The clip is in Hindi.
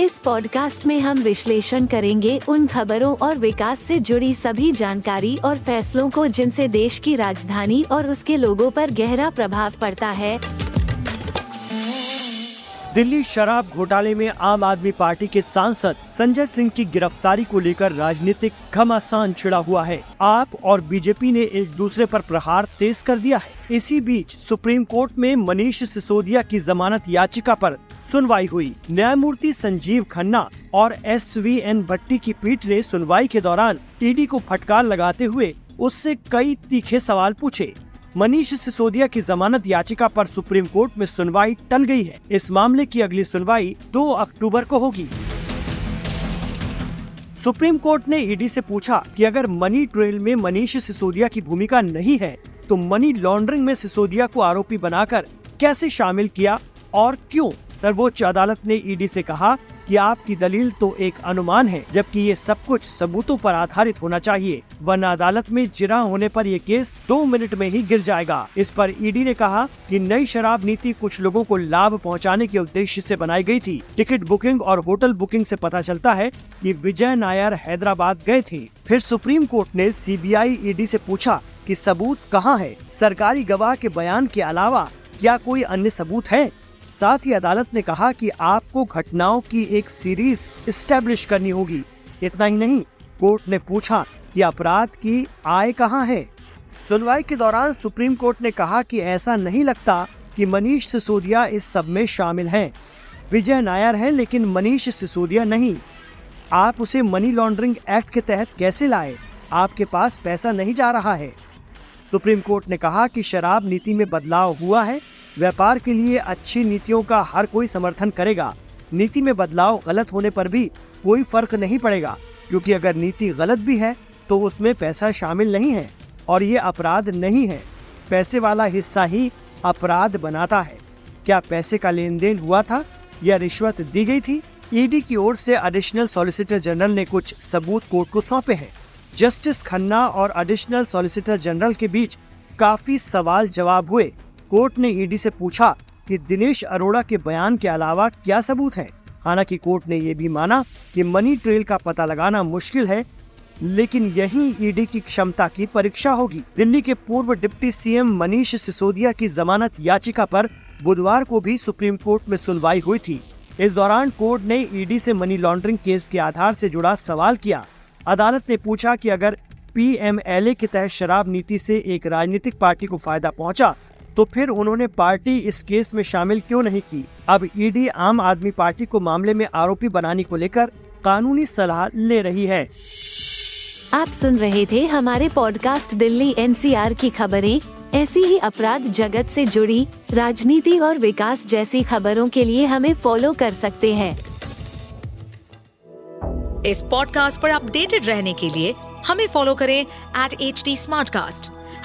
इस पॉडकास्ट में हम विश्लेषण करेंगे उन खबरों और विकास से जुड़ी सभी जानकारी और फैसलों को जिनसे देश की राजधानी और उसके लोगों पर गहरा प्रभाव पड़ता है। दिल्ली शराब घोटाले में आम आदमी पार्टी के सांसद संजय सिंह की गिरफ्तारी को लेकर राजनीतिक घमासान छिड़ा हुआ है। आप और बीजेपी ने एक दूसरे पर प्रहार तेज कर दिया है। इसी बीच सुप्रीम कोर्ट में मनीष सिसोदिया की जमानत याचिका पर सुनवाई हुई। न्यायमूर्ति संजीव खन्ना और एस वी एन भट्टी की पीठ ने सुनवाई के दौरान ईडी को फटकार लगाते हुए उससे कई तीखे सवाल पूछे। मनीष सिसोदिया की जमानत याचिका पर सुप्रीम कोर्ट में सुनवाई टल गई है। इस मामले की अगली सुनवाई 2 अक्टूबर को होगी। सुप्रीम कोर्ट ने ईडी से पूछा कि अगर मनी ट्रेल में मनीष सिसोदिया की भूमिका नहीं है तो मनी लॉन्ड्रिंग में सिसोदिया को आरोपी बनाकर कैसे शामिल किया और क्यों? सर्वोच्च अदालत ने ईडी से कहा कि आपकी दलील तो एक अनुमान है, जबकि ये सब कुछ सबूतों पर आधारित होना चाहिए, वरना अदालत में जिरा होने पर ये केस दो मिनट में ही गिर जाएगा। इस पर ईडी ने कहा कि नई शराब नीति कुछ लोगों को लाभ पहुँचाने के उद्देश्य से बनाई गई थी। टिकट बुकिंग और होटल बुकिंग से पता चलता है कि विजय नायर हैदराबाद गए थे। फिर सुप्रीम कोर्ट ने सीबीआई ईडी से पूछा कि सबूत कहाँ है? सरकारी गवाह के बयान के अलावा क्या कोई अन्य सबूत है? साथ ही अदालत ने कहा कि आपको घटनाओं की एक सीरीज़ स्टेब्लिश करनी होगी। इतना ही नहीं, कोर्ट ने पूछा कि अपराध की आय कहाँ है। सुनवाई के दौरान सुप्रीम कोर्ट ने कहा कि ऐसा नहीं लगता कि मनीष सिसोदिया इस सब में शामिल हैं। विजय नायर है, लेकिन मनीष सिसोदिया नहीं। आप उसे मनी लॉन्ड्रिंग एक्ट के तहत कैसे लाए? आपके पास पैसा नहीं जा रहा है। सुप्रीम कोर्ट ने कहा कि शराब नीति में बदलाव हुआ है व्यापार के लिए अच्छी नीतियों का हर कोई समर्थन करेगा। नीति में बदलाव गलत होने पर भी कोई फ़र्क नहीं पड़ेगा, क्योंकि अगर नीति गलत भी है तो उसमें पैसा शामिल नहीं है और ये अपराध नहीं है। पैसे वाला हिस्सा ही अपराध बनाता है। क्या पैसे का लेन देन हुआ था या रिश्वत दी गई थी? ईडी की ओर से एडिशनल सॉलिसिटर जनरल ने कुछ सबूत कोर्ट को सौंपे हैं। जस्टिस खन्ना और एडिशनल सॉलिसिटर जनरल के बीच काफ़ी सवाल जवाब हुए। कोर्ट ने ईडी से पूछा कि दिनेश अरोड़ा के बयान के अलावा क्या सबूत है? हालाँकि कोर्ट ने यह भी माना कि मनी ट्रेल का पता लगाना मुश्किल है, लेकिन यही ईडी की क्षमता की परीक्षा होगी। दिल्ली के पूर्व डिप्टी सीएम मनीष सिसोदिया की जमानत याचिका पर बुधवार को भी सुप्रीम कोर्ट में सुनवाई हुई थी। इस दौरान कोर्ट ने ईडी से मनी लॉन्ड्रिंग केस के आधार से जुड़ा सवाल किया। अदालत ने पूछा कि अगर पीएमएलए के तहत शराब नीति से एक राजनीतिक पार्टी को फ़ायदा पहुँचा तो फिर उन्होंने पार्टी इस केस में शामिल क्यों नहीं की? अब ईडी आम आदमी पार्टी को मामले में आरोपी बनाने को लेकर कानूनी सलाह ले रही है। आप सुन रहे थे हमारे पॉडकास्ट दिल्ली एनसीआर की खबरें। ऐसी ही अपराध जगत से जुड़ी राजनीति और विकास जैसी खबरों के लिए हमें फॉलो कर सकते हैं। इस पॉडकास्ट पर अपडेटेड रहने के लिए हमें फॉलो करें एट एच